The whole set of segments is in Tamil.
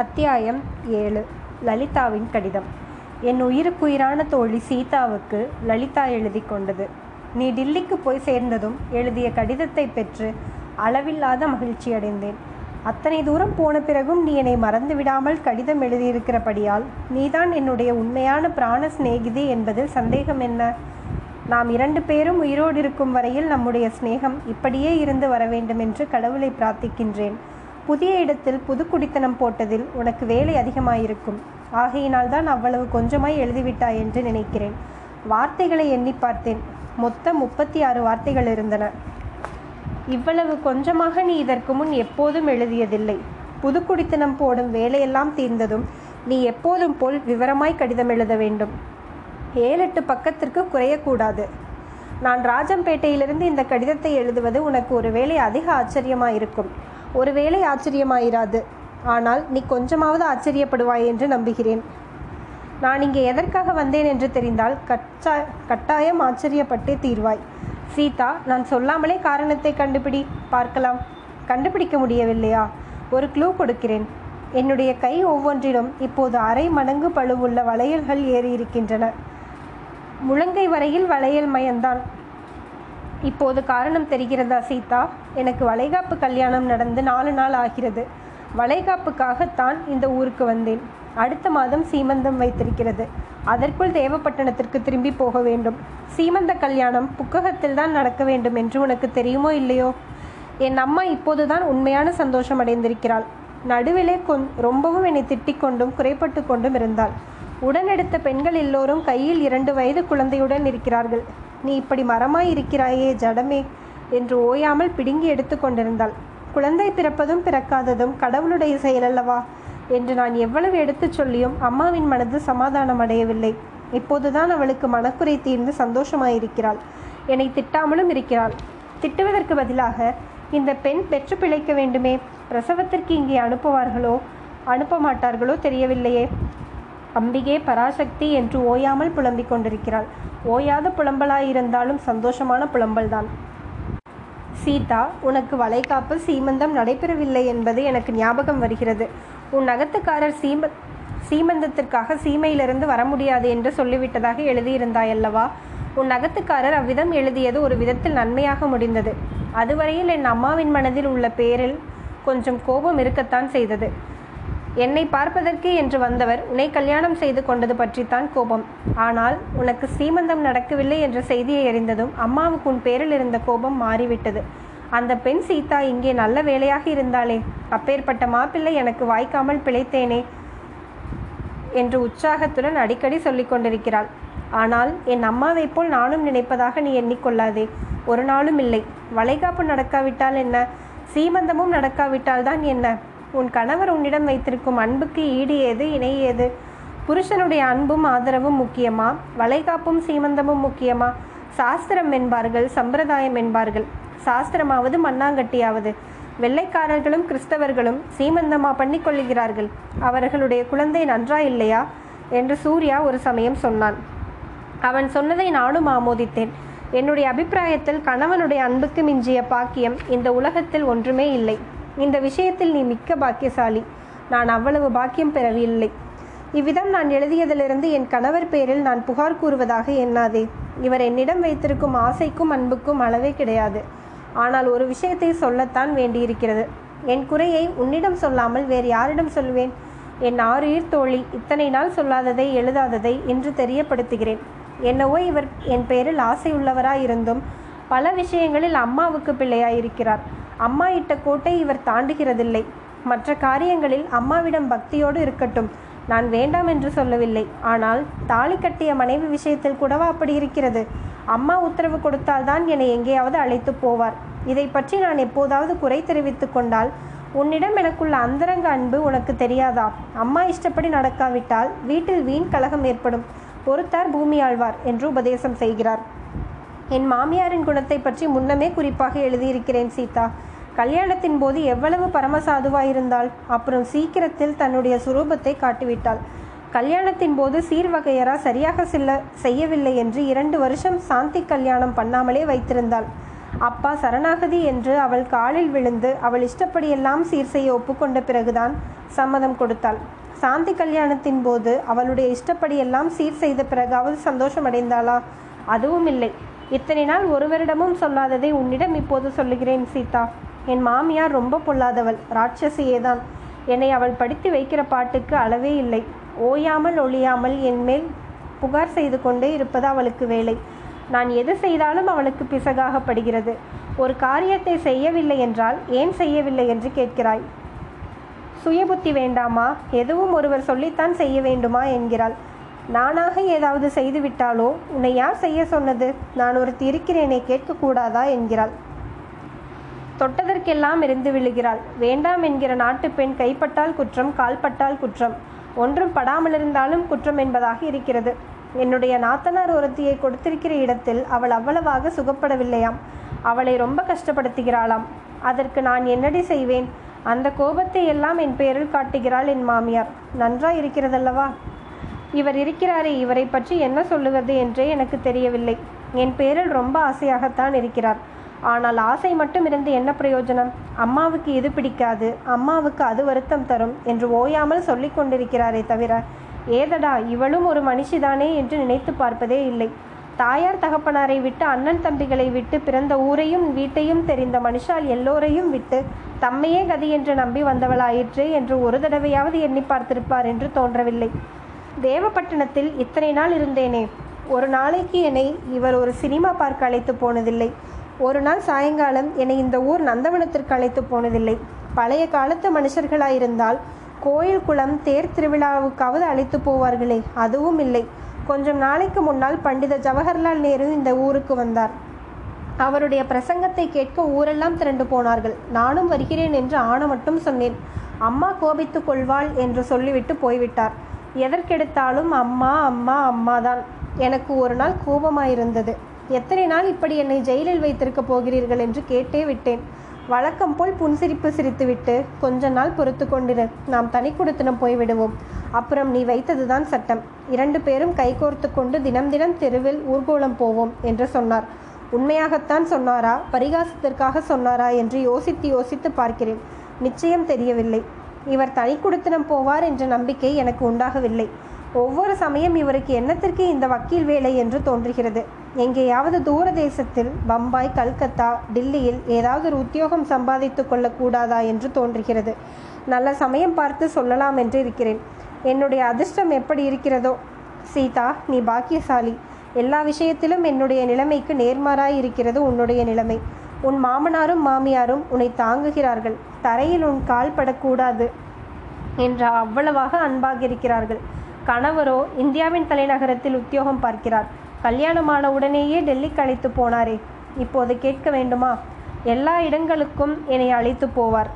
அத்தியாயம் ஏழு. லலிதாவின் கடிதம். என் உயிருக்குயிரான தோழி சீதாவுக்கு லலிதா எழுதி கொண்டது. நீ டில்லிக்கு போய் சேர்ந்ததும் எழுதிய கடிதத்தை பெற்று அளவில்லாத மகிழ்ச்சி அடைந்தேன். அத்தனை தூரம் போன பிறகும் நீ என்னை மறந்து விடாமல் கடிதம் எழுதியிருக்கிறபடியால் நீதான் என்னுடைய உண்மையான பிராண சிநேகிதி என்பதில் சந்தேகம் என்ன? நாம் இரண்டு பேரும் உயிரோடு இருக்கும் வரையில் நம்முடைய சிநேகம் இப்படியே இருந்து வர வேண்டும் என்று கடவுளை பிரார்த்திக்கின்றேன். புதிய இடத்தில் புது குடித்தனம் போட்டதில் உனக்கு வேலை அதிகமாயிருக்கும். ஆகையினால் தான் அவ்வளவு கொஞ்சமாய் எழுதிவிட்டாய் என்று நினைக்கிறேன். வார்த்தைகளை எண்ணி பார்த்தேன். மொத்தம் முப்பத்தி ஆறு வார்த்தைகள் இருந்தன. இவ்வளவு கொஞ்சமாக நீ இதற்கு முன் எப்போதும் எழுதியதில்லை. புது குடித்தனம் போடும் வேலையெல்லாம் தீர்ந்ததும் நீ எப்போதும் போல் விவரமாய் கடிதம் எழுத வேண்டும். ஏழெட்டு பக்கத்திற்கு குறையக்கூடாது. நான் ராஜம்பேட்டையிலிருந்து இந்த கடிதத்தை எழுதுவது உனக்கு ஒருவேளை அதிக ஆச்சரியமாயிருக்கும். ஒருவேளை ஆச்சரியமாயிராது. ஆனால் நீ கொஞ்சமாவது ஆச்சரியப்படுவாய் என்று நம்புகிறேன். நான் இங்கே எதற்காக வந்தேன் என்று தெரிந்தால் கச்சா கட்டாயம் ஆச்சரியப்பட்டே தீர்வாய். சீதா நான் சொல்லாமலே காரணத்தை கண்டுபிடி பார்க்கலாம். கண்டுபிடிக்க முடியவில்லையா? ஒரு க்ளூ கொடுக்கிறேன். என்னுடைய கை ஒவ்வொன்றிலும் இப்போது அரை மடங்கு பழுவுள்ள வளையல்கள் ஏறி இருக்கின்றன முழங்கை வரையில் வளையல் மயந்தான். இப்போது காரணம் தெரிகிறதா சீதா? எனக்கு வளைகாப்பு கல்யாணம் நடந்து நாலு நாள் ஆகிறது. வளைகாப்புக்காகத்தான் இந்த ஊருக்கு வந்தேன். அடுத்த மாதம் சீமந்தம் வைத்திருக்கிறது. அதற்குள் தேவப்பட்டணத்திற்கு திரும்பி போக வேண்டும். சீமந்த கல்யாணம் புக்ககத்தில் தான் நடக்க வேண்டும் என்று உனக்கு தெரியுமோ இல்லையோ? என் அம்மா இப்போதுதான் உண்மையான சந்தோஷம் அடைந்திருக்கிறாள். நடுவிலே கொன் ரொம்பவும் என்னை திட்டிக் கொண்டும் குறைப்பட்டு கொண்டும் இருந்தாள். உடனெடுத்த பெண்கள் எல்லோரும் கையில் இரண்டு வயது குழந்தையுடன் இருக்கிறார்கள். நீ இப்படி மரமாய் இருக்கிறாயே ஜடமே என்று ஓயாமல் பிடுங்கி எடுத்து கொண்டிருந்தாள். குழந்தை பிறப்பதும் பிறக்காததும் கடவுளுடைய செயலல்லவா? என்று நான் எவ்வளவு எடுத்துச் சொல்லியும் அம்மாவின் மனது சமாதானம் அடையவில்லை. இப்போதுதான் அவளுக்கு மனக்குறை தீர்ந்து சந்தோஷமாயிருக்கிறாள். என்னை திட்டாமலும் இருக்கிறாள். திட்டுவதற்கு பதிலாக இந்த பெண் பெற்று பிழைக்க வேண்டுமே? பிரசவத்திற்கு இங்கே அனுப்புவார்களோ அனுப்ப மாட்டார்களோ தெரியவில்லையே. அம்பிகே பராசக்தி என்று ஓயாமல் புலம்பிக் கொண்டிருக்கிறாள். ஓயாத புலம்பலாயிருந்தாலும் சந்தோஷமான புலம்பல்தான். சீதா உனக்கு வளைகாப்பு சீமந்தம் நடைபெறவில்லை என்பது எனக்கு ஞாபகம் வருகிறது. உன் அகத்துக்காரர் சீம சீமந்தத்திற்காக சீமையிலிருந்து வர முடியாது என்று சொல்லிவிட்டதாக எழுதியிருந்தாயல்லவா? உன் அகத்துக்காரர் அவ்விதம் எழுதியது ஒரு விதத்தில் நன்மையாக முடிந்தது. அதுவரையில் என் அம்மாவின் மனதில் உள்ள பேரில் கொஞ்சம் கோபம் இருக்கத்தான் செய்தது. என்னை பார்ப்பதற்கு என்று வந்தவர் உன்னை கல்யாணம் செய்து கொண்டது பற்றித்தான் கோபம். ஆனால் உனக்கு சீமந்தம் நடக்கவில்லை என்ற செய்தியை அறிந்ததும் அம்மாவுக்கு உன் பேரில் இருந்த கோபம் மாறிவிட்டது. அந்த பெண் சீதா இங்கே நல்ல வேலையாக இருந்தாளே. அப்பேற்பட்ட மாப்பிள்ளை எனக்கு வாய்க்காமல் பிழைத்தேனே என்று உற்சாகத்துடன் அடிக்கடி சொல்லிக் கொண்டிருக்கிறாள். ஆனால் என் அம்மாவைப் போல் நானும் நினைப்பதாக நீ எண்ணிக்கொள்ளாதே. ஒரு நாளும் இல்லை. வளைகாப்பு நடக்காவிட்டால் என்ன? சீமந்தமும் நடக்காவிட்டால் தான் என்ன? உன் கணவர் உன்னிடம் வைத்திருக்கும் அன்புக்கு ஈடு ஏது இணை ஏது? புருஷனுடைய அன்பும் ஆதரவும் முக்கியமா? வளைகாப்பும் சீமந்தமும் முக்கியமா? சாஸ்திரம் என்பார்கள் சம்பிரதாயம் என்பார்கள். சாஸ்திரமாவது மண்ணாங்கட்டியாவது. வெள்ளைக்காரர்களும் கிறிஸ்தவர்களும் சீமந்தமா பண்ணி கொள்ளுகிறார்கள் அவர்களுடைய குழந்தை நன்றா இல்லையா? என்று சூர்யா ஒரு சமயம் சொன்னான். அவன் சொன்னதை நானும் ஆமோதித்தேன். என்னுடைய அபிப்பிராயத்தில் கணவனுடைய அன்புக்கு மிஞ்சிய பாக்கியம் இந்த உலகத்தில் ஒன்றுமே இல்லை. இந்த விஷயத்தில் நீ மிக்க பாக்கியசாலி. நான் அவ்வளவு பாக்கியம் பெறவில்லை. இவ்விதம் நான் எழுதியதிலிருந்து என் கணவர் பேரில் நான் புகார் கூறுவதாக எண்ணாதே. இவர் என்னிடம் வைத்திருக்கும் ஆசைக்கும் அன்புக்கும் அளவே கிடையாது. ஆனால் ஒரு விஷயத்தை சொல்லத்தான் வேண்டியிருக்கிறது. என் குறையை உன்னிடம் சொல்லாமல் வேறு யாரிடம் சொல்வேன்? என் ஆறுயிர் தோழி இத்தனை நாள் சொல்லாததை எழுதாததை இன்று தெரியப்படுத்துகிறேன். என்னவோ இவர் என் பேரில் ஆசையுள்ளவராயிருந்தும் பல விஷயங்களில் அம்மாவுக்கு பிள்ளையாயிருக்கிறார். அம்மா இட்ட கோட்டை இவர் தாண்டுகிறதில்லை. மற்ற காரியங்களில் அம்மாவிடம் பக்தியோடு இருக்கட்டும். நான் வேண்டாம் என்று சொல்லவில்லை. ஆனால் தாலி கட்டிய மனைவி விஷயத்தில் கூடவா அப்படி இருக்கிறது? அம்மா உத்தரவு கொடுத்தால்தான் என்னை எங்கேயாவது அழைத்து போவார். இதை பற்றி நான் எப்போதாவது குறை தெரிவித்து கொண்டால் உன்னிடம் எனக்குள்ள அந்தரங்க அன்பு உனக்கு தெரியாதா? அம்மா இஷ்டப்படி நடக்காவிட்டால் வீட்டில் வீண் கலகம் ஏற்படும். பொறுத்தார் பூமி ஆழ்வார் என்று உபதேசம் செய்கிறார். என் மாமியாரின் குணத்தை பற்றி முன்னமே குறிப்பாக எழுதியிருக்கிறேன் சீதா. கல்யாணத்தின் போது எவ்வளவு பரமசாதுவாயிருந்தாள்? அப்புறம் சீக்கிரத்தில் தன்னுடைய சுரூபத்தை காட்டிவிட்டாள். கல்யாணத்தின் போது சீர்வகையரா சரியாக செல்ல செய்யவில்லை என்று இரண்டு வருஷம் சாந்தி கல்யாணம் பண்ணாமலே வைத்திருந்தாள். அப்பா சரணாகதி என்று அவள் காலில் விழுந்து அவள் இஷ்டப்படியெல்லாம் சீர் செய்ய ஒப்புக்கொண்ட பிறகுதான் சம்மதம் கொடுத்தாள். சாந்தி கல்யாணத்தின் போது அவளுடைய இஷ்டப்படியெல்லாம் சீர் செய்த பிறகாவது சந்தோஷம் அடைந்தாளா அதுவும் இல்லை இத்தனை நாள் ஒருவரிடமும் சொல்லாததை உன்னிடம் இப்போது சொல்லுகிறேன் சீதா. என் மாமியார் ரொம்ப பொல்லாதவள் ராட்சசியேதான். என்னை அவள் படித்து வைக்கிற பாட்டுக்கு அளவே இல்லை. ஓயாமல் ஒழியாமல் என் மேல் புகார் செய்து கொண்டே இருப்பது அவளுக்கு வேலை. நான் எது செய்தாலும் அவளுக்கு பிசகாகப்படுகிறது ஒரு காரியத்தை செய்யவில்லை என்றால் ஏன் செய்யவில்லை என்று கேட்கிறாய்? சுயபுத்தி வேண்டாமா? எதுவும் ஒருவர் சொல்லித்தான் செய்ய வேண்டுமா என்கிறாள். நானாக ஏதாவது செய்துவிட்டாலோ? உன்னை யார் செய்ய சொன்னது? நான் ஒருத்தி இருக்கிறேனே கேட்கக்கூடாதா? என்கிறாள். தொட்டதற்கெல்லாம் இருந்து விழுகிறாள். வேண்டாம் என்கிற நாட்டு பெண் கைப்பட்டால் குற்றம் கால்பட்டால் குற்றம். ஒன்றும் படாமலிருந்தாலும் குற்றம் என்பதாக இருக்கிறது. என்னுடைய நாத்தனார் ஒருத்தியை கொடுத்திருக்கிற இடத்தில் அவள் அவ்வளவாக சுகப்படவில்லையாம். அவளை ரொம்ப கஷ்டப்படுத்துகிறாளாம். அதற்கு நான் என்னடி செய்வேன்? அந்த கோபத்தை எல்லாம் என் பேரில் காட்டுகிறாள் என் மாமியார். நன்றா இருக்கிறதல்லவா? இவர் இருக்கிறாரே இவரை பற்றி என்ன சொல்லுவது என்றே எனக்கு தெரியவில்லை. என் பேரில் ரொம்ப ஆசையாகத்தான் இருக்கிறார். ஆனால் ஆசை மட்டும் இருந்து என்ன பிரயோஜனம்? அம்மாவுக்கு இது பிடிக்காது அம்மாவுக்கு அது வருத்தம் தரும் என்று ஓயாமல் சொல்லிக் கொண்டிருக்கிறாரே தவிர ஏதடா இவளும் ஒரு மனுஷிதானே? என்று நினைத்து பார்ப்பதே இல்லை. தாயார் தகப்பனாரை விட்டு அண்ணன் தம்பிகளை விட்டு பிறந்த ஊரையும் வீட்டையும் தெரிந்த மனுஷால் எல்லோரையும் விட்டு தம்மையே கதி என்று நம்பி வந்தவளாயிற்று என்று ஒரு தடவையாவது எண்ணி பார்த்திருப்பார் என்று தோன்றவில்லை. தேவப்பட்டினத்தில் இத்தனை நாள் இருந்தேனே ஒரு நாளைக்கு என்னை இவர் ஒரு சினிமா பார்க்க அழைத்து போனதில்லை. ஒரு நாள் சாயங்காலம் என்னை இந்த ஊர் நந்தவனத்திற்கு அழைத்து போனதில்லை. பழைய காலத்து மனுஷர்களாயிருந்தால் கோயில் குளம் தேர் திருவிழாவுக்காவது அழைத்து போவார்களே அதுவும் இல்லை. கொஞ்சம் நாளைக்கு முன்னால் பண்டித ஜவஹர்லால் நேரு இந்த ஊருக்கு வந்தார். அவருடைய பிரசங்கத்தை கேட்க ஊரெல்லாம் திரண்டு போனார்கள். நானும் வருகிறேன் என்று ஆன மட்டும் சொன்னேன். அம்மா கோபித்துக் கொள்வாள் என்று சொல்லிவிட்டு போய்விட்டார். எதற்கெடுத்தாலும் அம்மா அம்மா அம்மா தான் எனக்கு ஒரு நாள் கோபமாயிருந்தது. எத்தனை நாள் இப்படி என்னை ஜெயிலில் வைத்திருக்க போகிறீர்கள் என்று கேட்டே விட்டேன். வழக்கம் போல் புன்சிரிப்பு சிரித்துவிட்டு கொஞ்ச நாள் பொறுத்து கொண்டிரு நாம் தனி கொடுத்தனம் போய்விடுவோம். அப்புறம் நீ வைத்ததுதான் சட்டம். இரண்டு பேரும் கைகோர்த்து கொண்டு தினம் தினம் தெருவில் ஊர்கோலம் போவோம் என்று சொன்னார். உண்மையாகத்தான் சொன்னாரா? பரிகாசத்திற்காக சொன்னாரா? என்று யோசித்து யோசித்து பார்க்கிறேன். நிச்சயம் தெரியவில்லை. இவர் தனி குடித்தனம் போவார் என்ற நம்பிக்கை எனக்கு உண்டாகவில்லை. ஒவ்வொரு சமயம் இவருக்கு என்னத்திற்கு இந்த வக்கீல் வேலை என்று தோன்றுகிறது? எங்கேயாவது தூர தேசத்தில் பம்பாய் கல்கத்தா டில்லியில் ஏதாவது ஒரு உத்தியோகம் சம்பாதித்து கொள்ளக்கூடாதா என்று தோன்றுகிறது. நல்ல சமயம் பார்த்து சொல்லலாம் என்று இருக்கிறேன். என்னுடைய அதிர்ஷ்டம் எப்படி இருக்கிறதோ? சீதா நீ பாக்கியசாலி. எல்லா விஷயத்திலும் என்னுடைய நிலைமைக்கு நேர்மாறாய் இருக்கிறது உன்னுடைய நிலைமை. உன் மாமனாரும் மாமியாரும் உன்னை தாங்குகிறார்கள். தரையில் உன் கால் படக்கூடாது. என்ற அவ்வளவாக அன்பாக இருக்கிறார்கள். கணவரோ இந்தியாவின் தலைநகரத்தில் உத்தியோகம் பார்க்கிறார். கல்யாணமான உடனேயே டெல்லிக்கு அழைத்து போனாரே. இப்போது கேட்க வேண்டுமா? எல்லா இடங்களுக்கும் என்னை அழைத்து போவார்.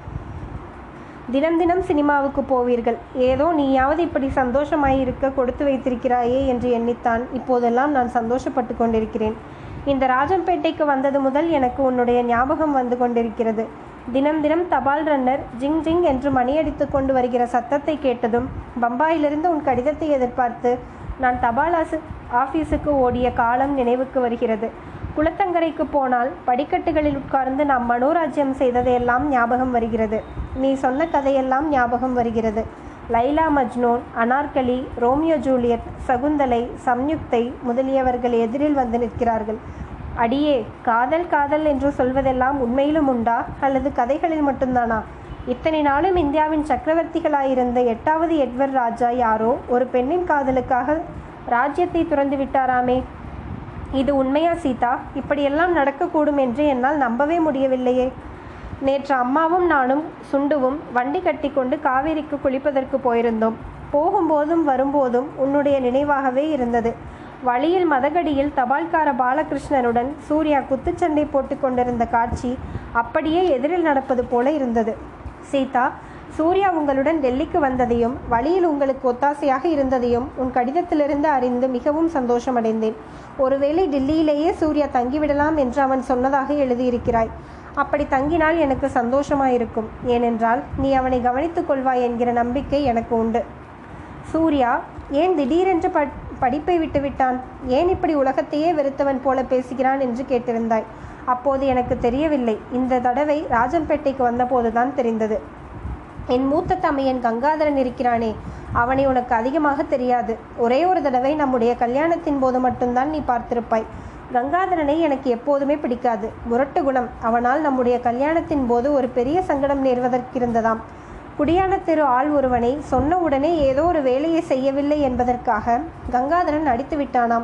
தினம் தினம் சினிமாவுக்கு போவீர்கள். ஏதோ நீயாவது இப்படி சந்தோஷமாயிருக்க கொடுத்து வைத்திருக்கிறாயே என்று எண்ணித்தான். இப்போதெல்லாம் நான் சந்தோஷப்பட்டு கொண்டிருக்கிறேன். இந்த ராஜம்பேட்டைக்கு வந்தது முதல் எனக்கு உன்னுடைய ஞாபகம் வந்து கொண்டிருக்கிறது. தினம் தினம் தபால் ரன்னர் ஜிங் ஜிங் என்று மணியடித்து கொண்டு வருகிற சத்தத்தை கேட்டதும் பம்பாயிலிருந்து உன் கடிதத்தை எதிர்பார்த்து நான் தபால் ஆசு ஆஃபீஸுக்கு ஓடிய காலம் நினைவுக்கு வருகிறது. குளத்தங்கரைக்கு போனால் படிக்கட்டுகளில் உட்கார்ந்து நாம் மனோராஜ்யம் செய்ததையெல்லாம் ஞாபகம் வருகிறது. நீ சொன்ன கதையெல்லாம் ஞாபகம் வருகிறது. Laila Majnun Anarkali Romeo Juliet Shakuntala Samyukta முதலியவர்கள் எதிரில் வந்து நிற்கிறார்கள். அடியே காதல் காதல் என்று சொல்வதெல்லாம் உண்மையிலும் உண்டா? அல்லது கதைகளில் மட்டும்தானா? இத்தனை நாளும் இந்தியாவின் சக்கரவர்த்திகளாயிருந்த எட்டாவது எட்வர்ட் ராஜா யாரோ? ஒரு பெண்ணின் காதலுக்காக ராஜ்யத்தை துறந்து விட்டாராமே. இது உண்மையா சீதா? இப்படியெல்லாம் நடக்கக்கூடும் என்று என்னால் நம்பவே முடியவில்லையே. நேற்று அம்மாவும் நானும் சுண்டுவும் வண்டி கட்டிக்கொண்டு காவேரிக்கு குளிப்பதற்கு போயிருந்தோம். போகும்போதும் வரும்போதும் உன்னுடைய நினைவாகவே இருந்தது. வழியில் மதகடியில் தபால்கார பாலகிருஷ்ணனுடன் சூர்யா குத்துச்சண்டை போட்டு கொண்டிருந்த காட்சி அப்படியே எதிரில் நடப்பது போல இருந்தது. சீதா சூர்யா உங்களுடன் டெல்லிக்கு வந்ததையும் வழியில் உங்களுக்கு ஒத்தாசையாக இருந்ததையும் உன் கடிதத்திலிருந்து அறிந்து மிகவும் சந்தோஷமடைந்தேன். ஒருவேளை டெல்லியிலேயே சூர்யா தங்கிவிடலாம் என்று அவன் சொன்னதாக எழுதியிருக்கிறாய். அப்படி தங்கினால் எனக்கு சந்தோஷமாயிருக்கும். ஏனென்றால் நீ அவனை கவனித்துக் கொள்வாய் என்கிற நம்பிக்கை எனக்கு உண்டு. சூர்யா ஏன் திடீரென்று பட் படிப்பை விட்டுவிட்டான். ஏன் இப்படி உலகத்தையே வெறுத்தவன் போல பேசுகிறான் என்று கேட்டிருந்தாய். அப்போது எனக்கு தெரியவில்லை. இந்த தடவை ராஜம்பேட்டைக்கு வந்தபோதுதான் தெரிந்தது. என் மூத்த தமையன் கங்காதரன் இருக்கிறானே. அவனை உனக்கு அதிகமாக தெரியாது. ஒரே ஒரு தடவை நம்முடைய கல்யாணத்தின் போது மட்டும்தான் நீ பார்த்திருப்பாய். கங்காதரனை எனக்கு எப்போதுமே பிடிக்காது. முரட்டு குணம். அவனால் நம்முடைய கல்யாணத்தின் போது ஒரு பெரிய சங்கடம் நேர்வதற்கிருந்ததாம். குடியான தெரு ஆள் ஒருவனை சொன்ன உடனே ஏதோ ஒரு வேலையை செய்யவில்லை என்பதற்காக கங்காதரன் அடித்து விட்டானாம்.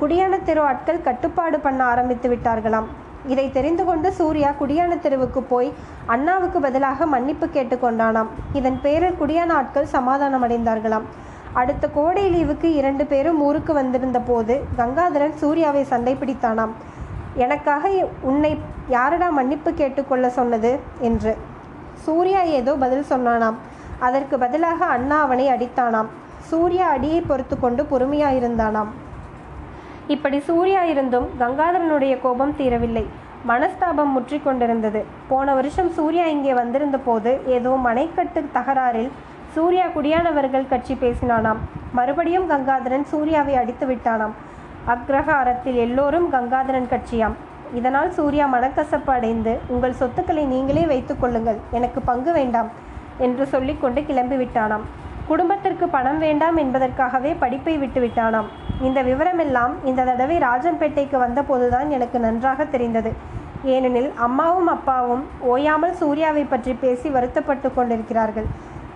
குடியான தெரு ஆட்கள் கட்டுப்பாடு பண்ண ஆரம்பித்து விட்டார்களாம். இதை தெரிந்து கொண்டு சூர்யா குடியான தெருவுக்கு போய் அண்ணாவுக்கு பதிலாக மன்னிப்பு கேட்டுக்கொண்டானாம் இதன் பேரில் குடியான ஆட்கள் சமாதானம் அடைந்தார்களாம் அடுத்த கோடை லீவுக்கு இரண்டு பேரும் ஊருக்கு வந்திருந்த போது கங்காதரன் சூர்யாவை சண்டை பிடித்தானாம் எனக்காக உன்னை யாரடா மன்னிப்பு கேட்டுக்கொள்ள சொன்னது? என்று. சூர்யா ஏதோ பதில் சொன்னானாம். அதற்கு பதிலாக அண்ணா அவனை அடித்தானாம். சூர்யா அடியை பொறுத்து கொண்டு பொறுமையாயிருந்தானாம். இப்படி சூர்யா இருந்தும் கங்காதரனுடைய கோபம் தீரவில்லை. மனஸ்தாபம் முற்றி கொண்டிருந்தது. போன வருஷம் சூர்யா இங்கே வந்திருந்த போது ஏதோ மனைக்கட்டு தகராறில் சூர்யா குடியானவர்கள் கட்சி பேசினானாம். மறுபடியும் கங்காதரன் சூர்யாவை அடித்து விட்டானாம் அக்ரஹாரத்தில் எல்லோரும் கங்காதரன் கட்சியாம். இதனால் சூர்யா மனக்கசப்பு அடைந்து உங்கள் சொத்துக்களை நீங்களே வைத்துக்கொள்ளுங்கள் எனக்கு பங்கு வேண்டாம் என்று சொல்லிக்கொண்டு கிளம்பி விட்டானாம். குடும்பத்திற்கு பணம் வேண்டாம் என்பதற்காகவே படிப்பை விட்டு விட்டானாம். இந்த விவரமெல்லாம் இந்த தடவை ராஜன்பேட்டைக்கு வந்தபோதுதான் எனக்கு நன்றாக தெரிந்தது. ஏனெனில் அம்மாவும் அப்பாவும் ஓயாமல் சூர்யாவை பற்றி பேசி வருத்தப்பட்டு கொண்டிருக்கிறார்கள்.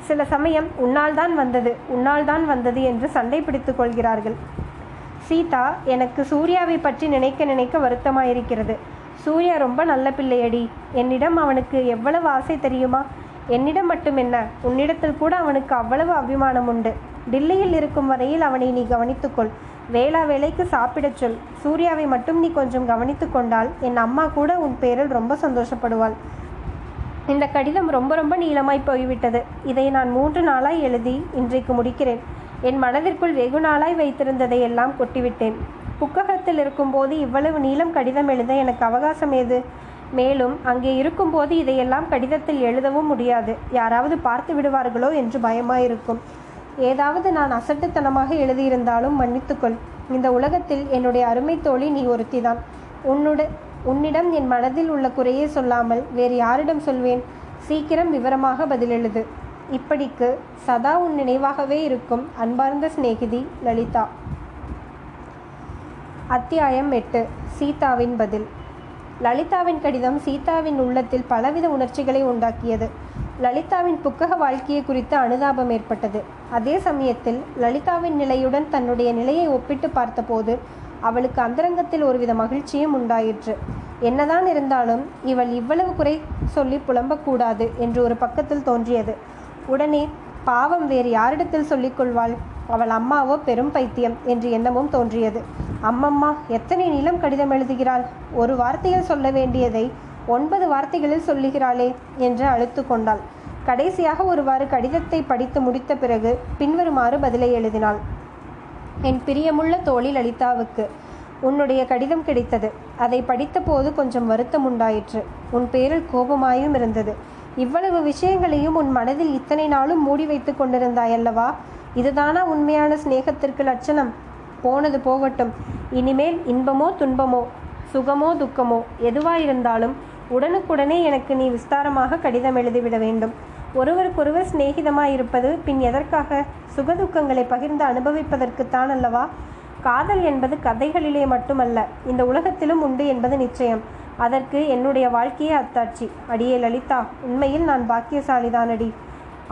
சில சமயம் உன்னால் தான் வந்தது உன்னால் தான் வந்தது என்று சண்டை பிடித்துக் கொள்கிறார்கள். சீதா எனக்கு சூர்யாவை பற்றி நினைக்க நினைக்க வருத்தமாயிருக்கிறது. சூர்யா ரொம்ப நல்ல பிள்ளையடி. என்னிடம் அவனுக்கு எவ்வளவு ஆசை தெரியுமா? என்னிடம் மட்டும் என்ன? உன்னிடத்தில் கூட அவனுக்கு அவ்வளவு அபிமானம் உண்டு. டில்லியில் இருக்கும் வரையில் அவனை நீ கவனித்துக்கொள். வேளா வேலைக்கு சாப்பிடச் சொல். சூர்யாவை மட்டும் நீ கொஞ்சம் கவனித்து கொண்டால் என் அம்மா கூட உன் பேரில் ரொம்ப சந்தோஷப்படுவாள். இந்த கடிதம் ரொம்ப ரொம்ப நீளமாய் போய்விட்டது. இதை நான் மூன்று நாளாய் எழுதி இன்றைக்கு முடிக்கிறேன். என் மனதிற்குள் வெகு நாளாய் வைத்திருந்ததை எல்லாம் கொட்டிவிட்டேன். புக்ககத்தில் இருக்கும்போது இவ்வளவு நீளம் கடிதம் எழுத எனக்கு அவகாசம் ஏது? மேலும் அங்கே இருக்கும்போது இதையெல்லாம் கடிதத்தில் எழுதவும் முடியாது. யாராவது பார்த்து விடுவார்களோ என்று பயமாயிருக்கும். ஏதாவது நான் அசட்டுத்தனமாக எழுதியிருந்தாலும் மன்னித்துக்கொள். இந்த உலகத்தில் என்னுடைய அருமை தோழி நீ ஒருத்திதான். உன்னுட உன்னிடம் என் மனதில் உள்ள குறையே சொல்லாமல் வேறு யாரிடம் சொல்வேன்? சீக்கிரம் விவரமாக பதில் எழுது இப்படிக்கு சதா உன் நினைவாகவே இருக்கும் அன்பார்ந்த சிநேகிதி லலிதா. அத்தியாயம் எட்டு. சீதாவின் பதில். லலிதாவின் கடிதம் சீதாவின் உள்ளத்தில் பலவித உணர்ச்சிகளை உண்டாக்கியது. லலிதாவின் புக்கக வாழ்க்கையை குறித்து அனுதாபம் ஏற்பட்டது. அதே சமயத்தில் லலிதாவின் நிலையுடன் தன்னுடைய நிலையை ஒப்பிட்டு பார்த்தபோது அவளுக்கு அந்தரங்கத்தில் ஒருவித மகிழ்ச்சியும் உண்டாயிற்று. என்னதான் இருந்தாலும் இவள் இவ்வளவு குறை சொல்லி புலம்பக்கூடாது என்று ஒரு பக்கத்தில் தோன்றியது. உடனே பாவம் வேறு யாரிடத்தில் சொல்லிக்கொள்வாள்? அவள் அம்மாவோ பெரும் பைத்தியம் என்று எண்ணமும் தோன்றியது. அம்மம்மா எத்தனை நீளம் கடிதம் எழுதுகிறாள்? ஒரு வார்த்தையில் சொல்ல வேண்டியதை ஒன்பது வார்த்தைகளில் சொல்லுகிறாளே என்று அழுத்து கொண்டாள். கடைசியாக ஒருவாறு கடிதத்தை படித்து முடித்த பிறகு பின்வருமாறு பதிலை எழுதினாள். என் பிரியமுள்ள தோழி லலிதாவுக்கு உன்னுடைய கடிதம் கிடைத்தது. அதை படித்தபோது கொஞ்சம் வருத்தம் உண்டாயிற்று. உன் பேரில் கோபமாயும் இருந்தது. இவ்வளவு விஷயங்களையும் உன் மனதில் இத்தனை நாளும் மூடி வைத்து கொண்டிருந்தாயல்லவா இதுதானா உண்மையான சிநேகத்திற்கு லட்சணம்? போனது போகட்டும். இனிமேல் இன்பமோ துன்பமோ சுகமோ துக்கமோ எதுவாயிருந்தாலும் உடனுக்குடனே எனக்கு நீ விஸ்தாரமாக கடிதம் எழுதிவிட வேண்டும். ஒருவருக்கொருவர் சிநேகிதமாயிருப்பது பின் எதற்காக? சுகதுக்கங்களை பகிர்ந்து அனுபவிப்பதற்குத்தான் அல்லவா? காதல் என்பது கதைகளிலே மட்டுமல்ல இந்த உலகத்திலும் உண்டு என்பது நிச்சயம். அதற்கு என்னுடைய வாழ்க்கையே அத்தாட்சி. அடியே லலிதா உண்மையில் நான் பாக்கியசாலிதானடி.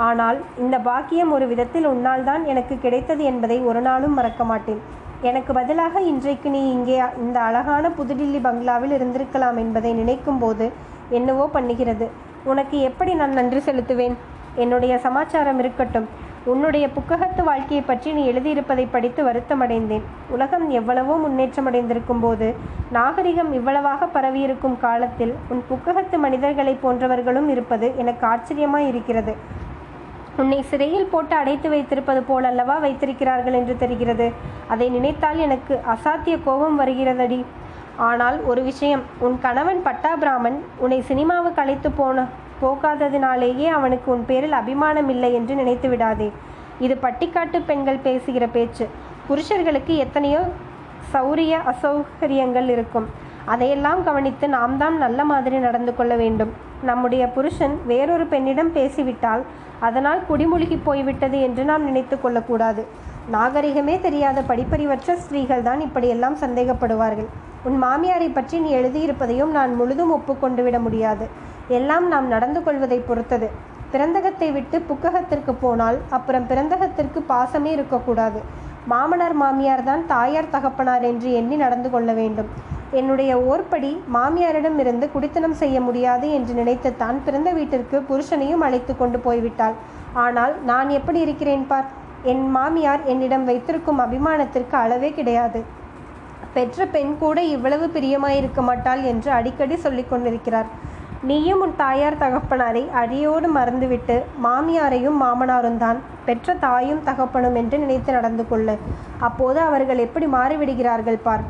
ஆனால் இந்த பாக்கியம் ஒரு விதத்தில் உன்னால் தான் எனக்கு கிடைத்தது என்பதை ஒரு நாளும் மறக்க மாட்டேன். எனக்கு பதிலாக இன்றைக்கு நீ இங்கே இந்த அழகான புதுடில்லி பங்களாவில் இருந்திருக்கலாம் என்பதை நினைக்கும் போது என்னவோ பண்ணுகிறது. உனக்கு எப்படி நான் நன்றி செலுத்துவேன்? என்னுடைய சமாச்சாரம் இருக்கட்டும். உன்னுடைய புக்ககத்து வாழ்க்கையை பற்றி நீ எழுதியிருப்பதை படித்து வருத்தமடைந்தேன். உலகம் எவ்வளவோ முன்னேற்றமடைந்திருக்கும் போது நாகரிகம் இவ்வளவாக பரவியிருக்கும் காலத்தில் உன் புக்ககத்து மனிதர்களைப் போன்றவர்களும் இருப்பது எனக்கு ஆச்சரியமாய் இருக்கிறது. உன்னை சிறையில் போட்டு அடைத்து வைத்திருப்பது போலல்லவா வைத்திருக்கிறார்கள் என்று தெரிகிறது. அதை நினைத்தால் எனக்கு அசாத்திய கோபம் வருகிறதடி. ஆனால் ஒரு விஷயம் உன் கணவன் பட்டாபிராமன் உன்னை சினிமாவுக்கு அழைத்து போன போகாததினாலேயே அவனுக்கு உன் பேரில் அபிமானம் இல்லை என்று நினைத்து விடாதே. இது பட்டிக்காட்டு பெண்கள் பேசுகிற பேச்சு. புருஷர்களுக்கு எத்தனையோ சௌரிய அசௌகரியங்கள் இருக்கும். அதையெல்லாம் கவனித்து நாம் தான் நல்ல மாதிரி நடந்து கொள்ள வேண்டும். நம்முடைய புருஷன் வேறொரு பெண்ணிடம் பேசிவிட்டால் அதனால் குடிமூழ்கி போய்விட்டது என்று நாம் நினைத்து கொள்ளக்கூடாது. நாகரிகமே தெரியாத படிப்பறிவற்ற ஸ்திரீகள் தான் இப்படியெல்லாம் சந்தேகப்படுவார்கள். உன் மாமியாரை பற்றி நீ எழுதியிருப்பதையும் நான் முழுதும் ஒப்புக்கொண்டு விட முடியாது. எல்லாம் நாம் நடந்து கொள்வதை பொறுத்தது. பிறந்தகத்தை விட்டு புக்ககத்திற்கு போனால் அப்புறம் பிறந்தகத்திற்கு பாசமே இருக்கக்கூடாது. மாமனார் மாமியார் தான் தாயார் தகப்பனார் என்று எண்ணி நடந்து கொள்ள வேண்டும். என்னுடைய ஓர்படி மாமியாரிடம் இருந்து குடித்தனம் செய்ய முடியாது என்று நினைத்துத்தான் பிறந்த வீட்டிற்கு புருஷனையும் அழைத்து கொண்டு போய்விட்டாள். ஆனால் நான் எப்படி இருக்கிறேன் பார்? என் மாமியார் என்னிடம் வைத்திருக்கும் அபிமானத்திற்கு அளவே கிடையாது. பெற்ற பெண் கூட இவ்வளவு பிரியமாயிருக்க மாட்டாள் என்று அடிக்கடி சொல்லிக் கொண்டிருக்கிறார். நீயும் உன் தாயார் தகப்பனாரை அடியோடு மறந்துவிட்டு மாமியாரையும் மாமனாரும் தான். பெற்ற தாயும் தகப்பனும் என்று நினைத்து நடந்து கொள்ளு. அப்போது அவர்கள் எப்படி மாறிவிடுகிறார்கள் பார்.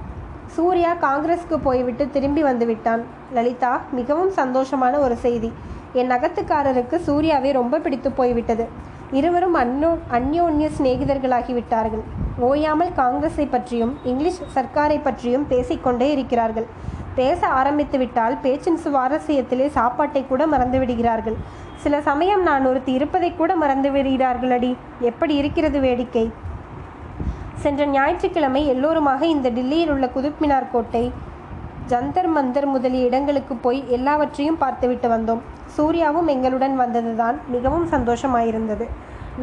சூர்யா காங்கிரஸுக்கு போய்விட்டு திரும்பி வந்துவிட்டான். லலிதா மிகவும் சந்தோஷமான ஒரு செய்தி. என் நகத்துக்காரருக்கு சூர்யாவை ரொம்ப பிடித்து போய்விட்டது. இருவரும் அந்நோ அந்யோன்ய சிநேகிதர்களாகிவிட்டார்கள். ஓயாமல் காங்கிரஸை பற்றியும் இங்கிலீஷ் சர்க்காரை பற்றியும் பேசிக்கொண்டே இருக்கிறார்கள். பேச ஆரம்பித்து விட்டால் பேச்சின் சுவாரஸ்யத்திலே சாப்பாட்டை கூட மறந்து விடுகிறார்கள். சில சமயம் நான் ஒருத்தி இருப்பதை கூட மறந்து விடுகிறார்கள் அடி எப்படி இருக்கிறது வேடிக்கை? சென்ற ஞாயிற்றுக்கிழமை எல்லோருமாக இந்த டில்லியில் உள்ள குதுப்மினார் கோட்டை ஜந்தர் மந்தர் முதலிய இடங்களுக்கு போய் எல்லாவற்றையும் பார்த்துவிட்டு வந்தோம். சூர்யாவும் எங்களுடன் வந்ததுதான் மிகவும் சந்தோஷமாயிருந்தது.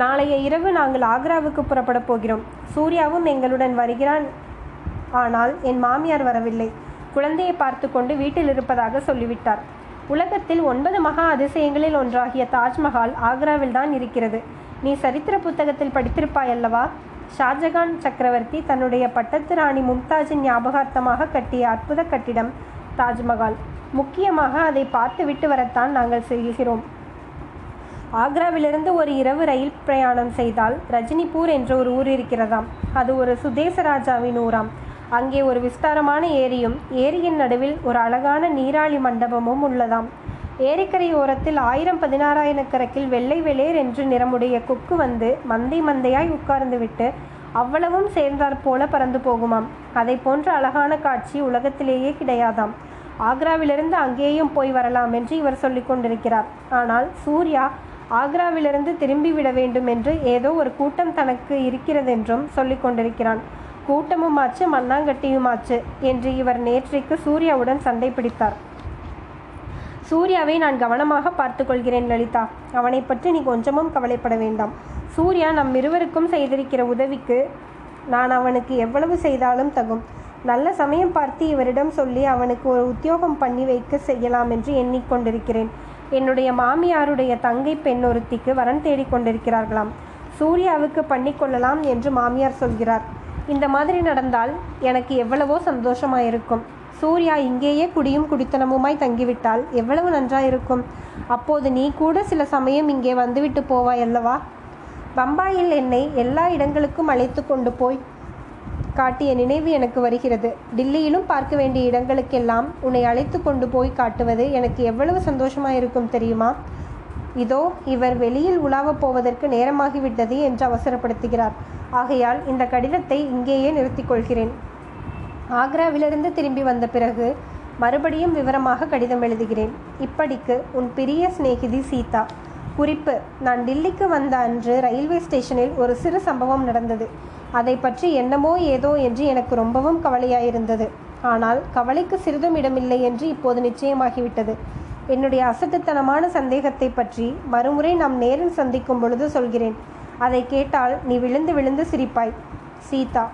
நாளைய இரவு நாங்கள் ஆக்ராவுக்கு புறப்பட போகிறோம். சூர்யாவும் எங்களுடன் வருகிறான். ஆனால் என் மாமியார் வரவில்லை. குழந்தையை பார்த்து கொண்டு வீட்டில் இருப்பதாக சொல்லிவிட்டார். உலகத்தில் ஒன்பது மகா அதிசயங்களில் ஒன்றாகிய தாஜ்மஹால் ஆக்ராவில் தான் இருக்கிறது. நீ சரித்திர புத்தகத்தில் படித்திருப்பாய் அல்லவா ஷாஜகான் சக்கரவர்த்தி தன்னுடைய பட்டத்து ராணி மும்தாஜின் ஞாபகார்த்தமாக கட்டிய அற்புத கட்டிடம் தாஜ்மஹால். முக்கியமாக அதை பார்த்து விட்டு வரத்தான் நாங்கள் செல்கிறோம். ஆக்ராவிலிருந்து ஒரு இரவு ரயில் பிரயாணம் செய்தால் ரஜினிபூர் என்ற ஒரு ஊர் இருக்கிறதாம். அது ஒரு சுதேச ராஜாவின் ஊராம். அங்கே ஒரு விஸ்தாரமான ஏரியும் ஏரியின் நடுவில் ஒரு அழகான நீராழி மண்டபமும் உள்ளதாம். ஏரிக்கரை ஓரத்தில் ஆயிரம் பதினாறாயிரக்கணக்கில் வெள்ளை வெளேர் என்று நிறமுடைய கொக்கு வந்து மந்தை மந்தையாய் உட்கார்ந்து விட்டு அவ்வளவும் சேர்ந்தாற் போல பறந்து போகுமாம். அதை போன்ற அழகான காட்சி உலகத்திலேயே கிடையாதாம். ஆக்ராவிலிருந்து அங்கேயும் போய் வரலாம் என்று இவர் சொல்லிக் கொண்டிருக்கிறார். ஆனால் சூர்யா ஆக்ராவிலிருந்து திரும்பி விட வேண்டும் என்று ஏதோ ஒரு கூட்டம் தனக்கு இருக்கிறதென்றும் சொல்லிக் கொண்டிருக்கிறான். கூட்டமுமாச்சு மண்ணாங்கட்டியுமாச்சு என்று இவர் நேற்றைக்கு சூர்யாவுடன் சண்டை பிடித்தார் சூர்யாவை நான் கவனமாக பார்த்து கொள்கிறேன் லலிதா. அவனை பற்றி நீ கொஞ்சமும் கவலைப்பட வேண்டாம். சூர்யா நம் இருவருக்கும் செய்திருக்கிற உதவிக்கு நான் அவனுக்கு எவ்வளவு செய்தாலும் தகும். நல்ல சமயம் பார்த்து இவரிடம் சொல்லி அவனுக்கு ஒரு உத்தியோகம் பண்ணி வைக்க செய்யலாம் என்று எண்ணிக்கொண்டிருக்கிறேன். என்னுடைய மாமியாருடைய தங்கை பெண் ஒருத்திக்கு வரன் தேடிக் கொண்டிருக்கிறார்களாம் சூர்யாவுக்கு பண்ணிக்கொள்ளலாம் என்று மாமியார் சொல்கிறார். இந்த மாதிரி நடந்தால் எனக்கு எவ்வளவோ சந்தோஷமாயிருக்கும். சூர்யா இங்கேயே குடியும் குடித்தனமுமாய் தங்கிவிட்டால் எவ்வளவு நன்றாயிருக்கும். அப்போது நீ கூட சில சமயம் இங்கே வந்துவிட்டு போவாய் அல்லவா பம்பாயில் என்னை எல்லா இடங்களுக்கும் அழைத்து கொண்டு போய் காட்டிய நினைவு எனக்கு வருகிறது. டில்லியிலும் பார்க்க வேண்டிய இடங்களுக்கெல்லாம் உன்னை அழைத்து கொண்டு போய் காட்டுவது எனக்கு எவ்வளவு சந்தோஷமாயிருக்கும் தெரியுமா? இதோ இவர் வெளியில் உலாவப் போவதற்கு நேரமாகிவிட்டது என்று அவசரப்படுத்துகிறார். ஆகையால் இந்த கடிதத்தை இங்கேயே நிறுத்திக் கொள்கிறேன். ஆக்ராவிலிருந்து திரும்பி வந்த பிறகு மறுபடியும் விவரமாக கடிதம் எழுதுகிறேன். இப்படிக்கு உன் பிரிய சிநேகிதி சீதா. குறிப்பு நான் டில்லிக்கு வந்த அன்று ரயில்வே ஸ்டேஷனில் ஒரு சிறு சம்பவம் நடந்தது. அதை பற்றி என்னமோ ஏதோ என்று எனக்கு ரொம்பவும் கவலையாயிருந்தது. ஆனால் கவலைக்கு சிறிதும் இடமில்லை என்று இப்போது நிச்சயமாகிவிட்டது. என்னுடைய அசட்டுத்தனமான சந்தேகத்தை பற்றி மறுமுறை நாம் நேரில் சந்திக்கும் பொழுது சொல்கிறேன். அதை கேட்டால் நீ விழுந்து விழுந்து சிரிப்பாய். சீதா.